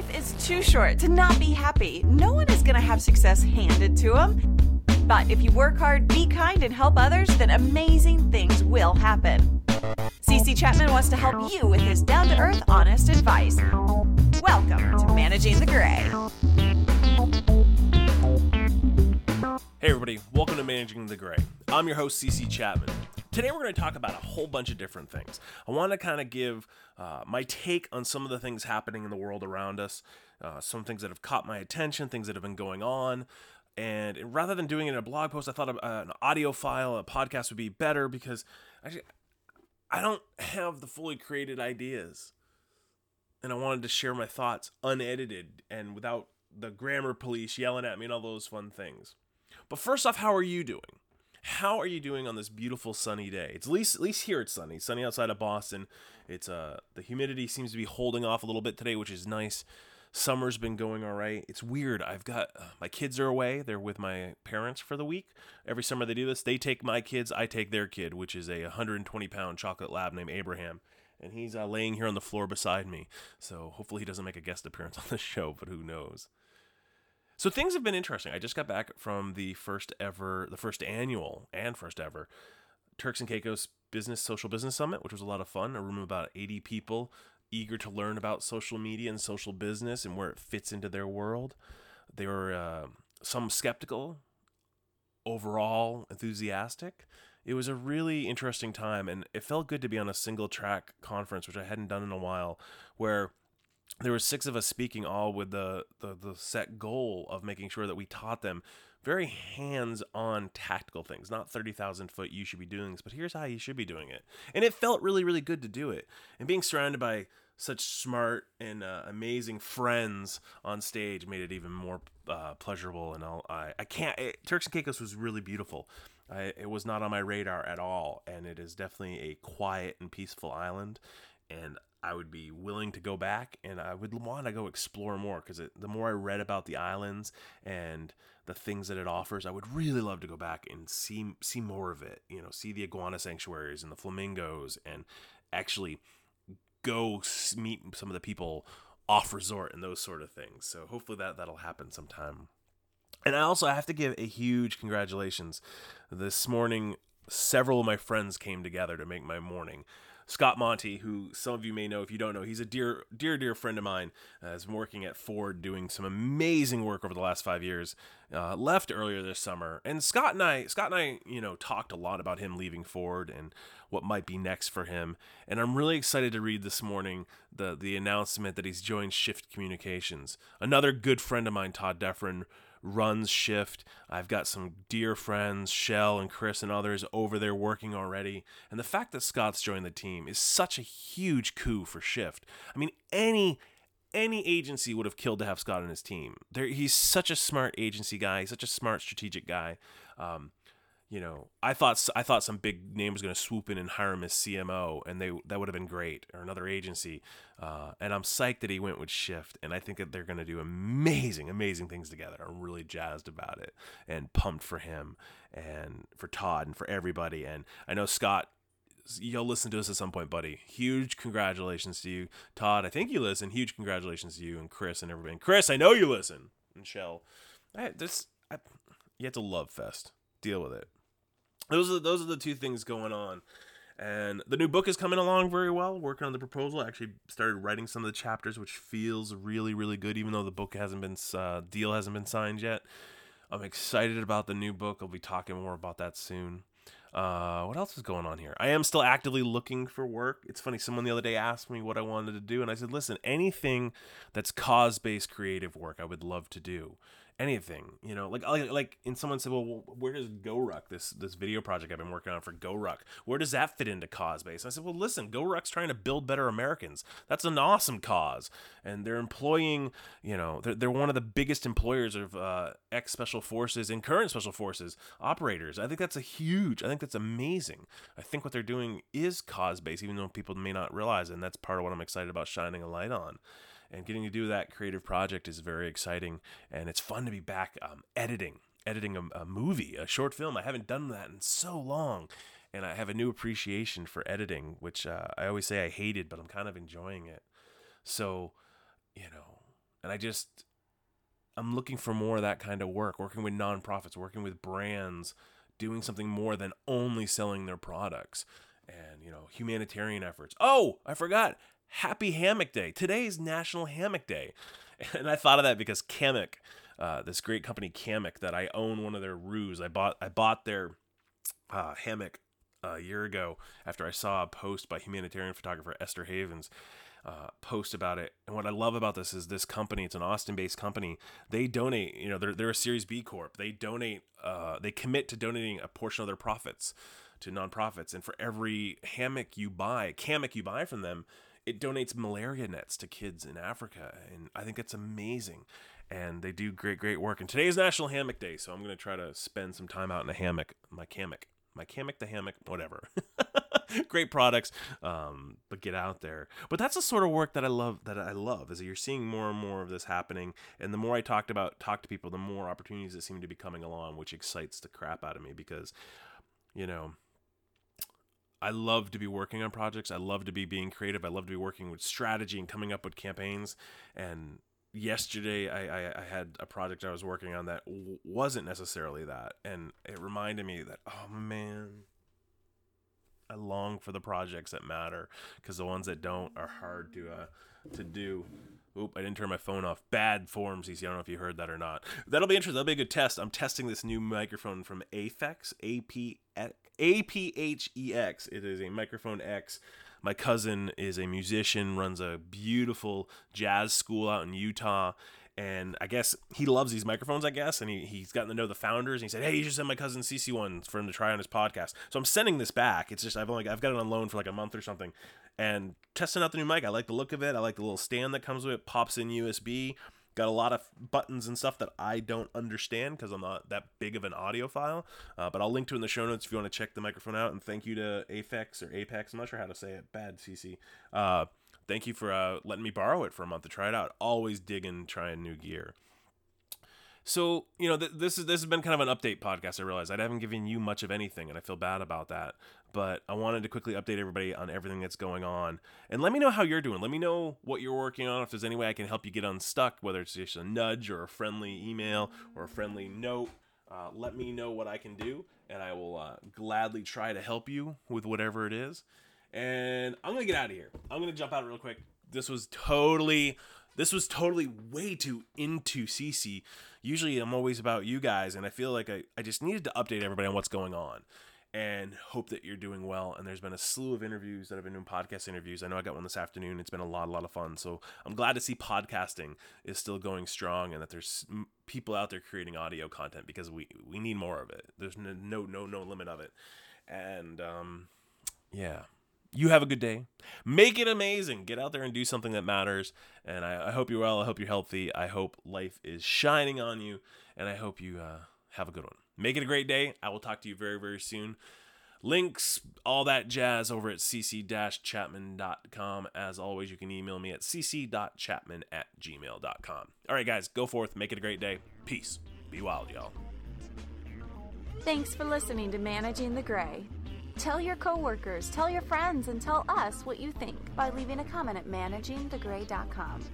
Life is too short to not be happy. No one is going to have success handed to them. But if you work hard, be kind, and help others, then amazing things will happen. CC Chapman wants to help you with his down to earth, honest advice. Welcome to Managing the Gray. Hey, everybody, welcome to Managing the Gray. I'm your host, CC Chapman. Today, we're going to talk about a whole bunch of different things. I want to kind of give uh, my take on some of the things happening in the world around us, uh, some things that have caught my attention, things that have been going on. And rather than doing it in a blog post, I thought an audio file, a podcast would be better because I don't have the fully created ideas. And I wanted to share my thoughts unedited and without the grammar police yelling at me and all those fun things. But first off, how are you doing? How are you doing on this beautiful sunny day? It's at least at least here it's sunny. Sunny outside of Boston. It's uh the humidity seems to be holding off a little bit today, which is nice. Summer's been going all right. It's weird. I've got uh, my kids are away. They're with my parents for the week. Every summer they do this. They take my kids. I take their kid, which is a 120 pound chocolate lab named Abraham and he's uh, laying here on the floor beside me. So hopefully he doesn't make a guest appearance on the show, but who knows? So things have been interesting. I just got back from the first ever, the first annual and first ever Turks and Caicos Business Social Business Summit, which was a lot of fun. A room of about 80 people eager to learn about social media and social business and where it fits into their world. They were uh, some skeptical, overall enthusiastic. It was a really interesting time, and it felt good to be on a single track conference, which I hadn't done in a while, where there were six of us speaking all with the, the, the set goal of making sure that we taught them very hands-on tactical things not 30000 foot you should be doing this but here's how you should be doing it. And it felt really really good to do it. And being surrounded by such smart and uh, amazing friends on stage made it even more uh, pleasurable and i i can't it, turks and caicos was really beautiful. I, it was not on my radar at all and it is definitely a quiet and peaceful island and I would be willing to go back and I would want to go explore more because the more I read about the islands and the things that it offers, I would really love to go back and see see more of it. You know, see the iguana sanctuaries and the flamingos and actually go meet some of the people off resort and those sort of things. So hopefully that that'll happen sometime. And I also have to give a huge congratulations. This morning, several of my friends came together to make my morning. Scott Monty, who some of you may know if you don't know, he's a dear, dear, dear friend of mine. Uh, has been working at Ford, doing some amazing work over the last five years. Uh, left earlier this summer, and Scott and I, Scott and I, you know, talked a lot about him leaving Ford and what might be next for him. And I'm really excited to read this morning the the announcement that he's joined Shift Communications. Another good friend of mine, Todd Defren runs shift. I've got some dear friends, Shell and Chris and others over there working already. And the fact that Scott's joined the team is such a huge coup for shift. I mean, any any agency would have killed to have Scott on his team. There, he's such a smart agency guy, such a smart strategic guy. Um, you know, I thought I thought some big name was going to swoop in and hire him as CMO, and they that would have been great, or another agency. Uh, and I'm psyched that he went with Shift, and I think that they're going to do amazing, amazing things together. I'm really jazzed about it, and pumped for him, and for Todd, and for everybody. And I know Scott you'll listen to us at some point, buddy. Huge congratulations to you, Todd. I think you listen. Huge congratulations to you and Chris and everybody. And Chris, I know you listen. And Shell, I, this I, you have to love fest. Deal with it those are those are the two things going on. And the new book is coming along very well working on the proposal. I actually started writing some of the chapters which feels really really good even though the book hasn't been uh, deal hasn't been signed yet. I'm excited about the new book. I'll be talking more about that soon. Uh, what else is going on here? I am still actively looking for work. It's funny, someone the other day asked me what I wanted to do, and I said, listen, anything that's cause based creative work, I would love to do anything you know like like, like and someone said well where does GoRuck this this video project i've been working on for GoRuck where does that fit into cause base i said well listen GoRuck's trying to build better americans. That's an awesome cause. And they're employing you know they're, they're one of the biggest employers of uh, ex special forces and current special forces operators. I think that's a huge i think that's amazing. I think what they're doing is cause based even though people may not realize it and that's part of what i'm excited about shining a light on and getting to do that creative project is very exciting and it's fun to be back um, editing editing a, a, movie a short film i haven't done that in so long and i have a new appreciation for editing which uh, i always say i hated but i'm kind of enjoying it so you know and I just I'm looking for more of that kind of work, working with nonprofits, working with brands, doing something more than only selling their products and, you know, humanitarian efforts. Oh, I forgot. Happy Hammock Day. Today is National Hammock Day. And I thought of that because Kammock, uh, this great company Kammock that I own one of their roos. I bought I bought their uh, hammock a year ago after I saw a post by humanitarian photographer Esther Havens uh, post about it. And what I love about this is this company, it's an Austin based company. They donate, you know, they're, they're a Series B Corp. They donate, uh, they commit to donating a portion of their profits to nonprofits. And for every hammock you buy, hammock you buy from them, it donates malaria nets to kids in Africa. And I think that's amazing. And they do great, great work. And today is National Hammock Day. So I'm going to try to spend some time out in a hammock, my hammock, my hammock, the hammock, whatever. great products um, but get out there but that's the sort of work that i love that i love is that you're seeing more and more of this happening and the more i talked about talk to people the more opportunities that seem to be coming along which excites the crap out of me because you know I love to be working on projects. I love to be being creative. I love to be working with strategy and coming up with campaigns. And yesterday, I, I, I had a project I was working on that w- wasn't necessarily that. And it reminded me that, oh man, I long for the projects that matter because the ones that don't are hard to uh, to do. Oop, I didn't turn my phone off. Bad form, CC. I don't know if you heard that or not. That'll be interesting. That'll be a good test. I'm testing this new microphone from Aphex, A P A P H E X. It is a microphone X. My cousin is a musician, runs a beautiful jazz school out in Utah, and I guess he loves these microphones, I guess, and he, he's gotten to know the founders, and he said, hey, you should send my cousin CC one for him to try on his podcast. So I'm sending this back. It's just, I've only, I've got it on loan for like a month or something, and testing out the new mic. I like the look of it. I like the little stand that comes with it, pops in USB, got a lot of buttons and stuff that I don't understand because I'm not that big of an audiophile. Uh, but I'll link to in the show notes if you want to check the microphone out. And thank you to Aphex or Apex. I'm not sure how to say it. Bad CC. Uh, thank you for uh, letting me borrow it for a month to try it out. Always digging trying new gear. So you know th- this is this has been kind of an update podcast. I realize I haven't given you much of anything, and I feel bad about that. But I wanted to quickly update everybody on everything that's going on, and let me know how you're doing. Let me know what you're working on. If there's any way I can help you get unstuck, whether it's just a nudge or a friendly email or a friendly note, uh, let me know what I can do, and I will uh, gladly try to help you with whatever it is. And I'm gonna get out of here. I'm gonna jump out real quick. This was totally, this was totally way too into CC. Usually I'm always about you guys, and I feel like I, I just needed to update everybody on what's going on and hope that you're doing well. And there's been a slew of interviews that I've been doing podcast interviews. I know I got one this afternoon. It's been a lot, a lot of fun. So I'm glad to see podcasting is still going strong and that there's people out there creating audio content because we we need more of it. There's no no no, limit of it. And um, yeah, you have a good day. Make it amazing. Get out there and do something that matters. And I, I, hope you're well. I hope you're healthy. I hope life is shining on you. And I hope you uh, have a good one. Make it a great day. I will talk to you very, very soon. Links, all that jazz over at cc-chapman.com. As always, you can email me at cc.chapman at gmail.com. All right, guys, go forth. Make it a great day. Peace. Be wild, y'all. Thanks for listening to Managing the Gray. Tell your coworkers, tell your friends, and tell us what you think by leaving a comment at managingthegray.com.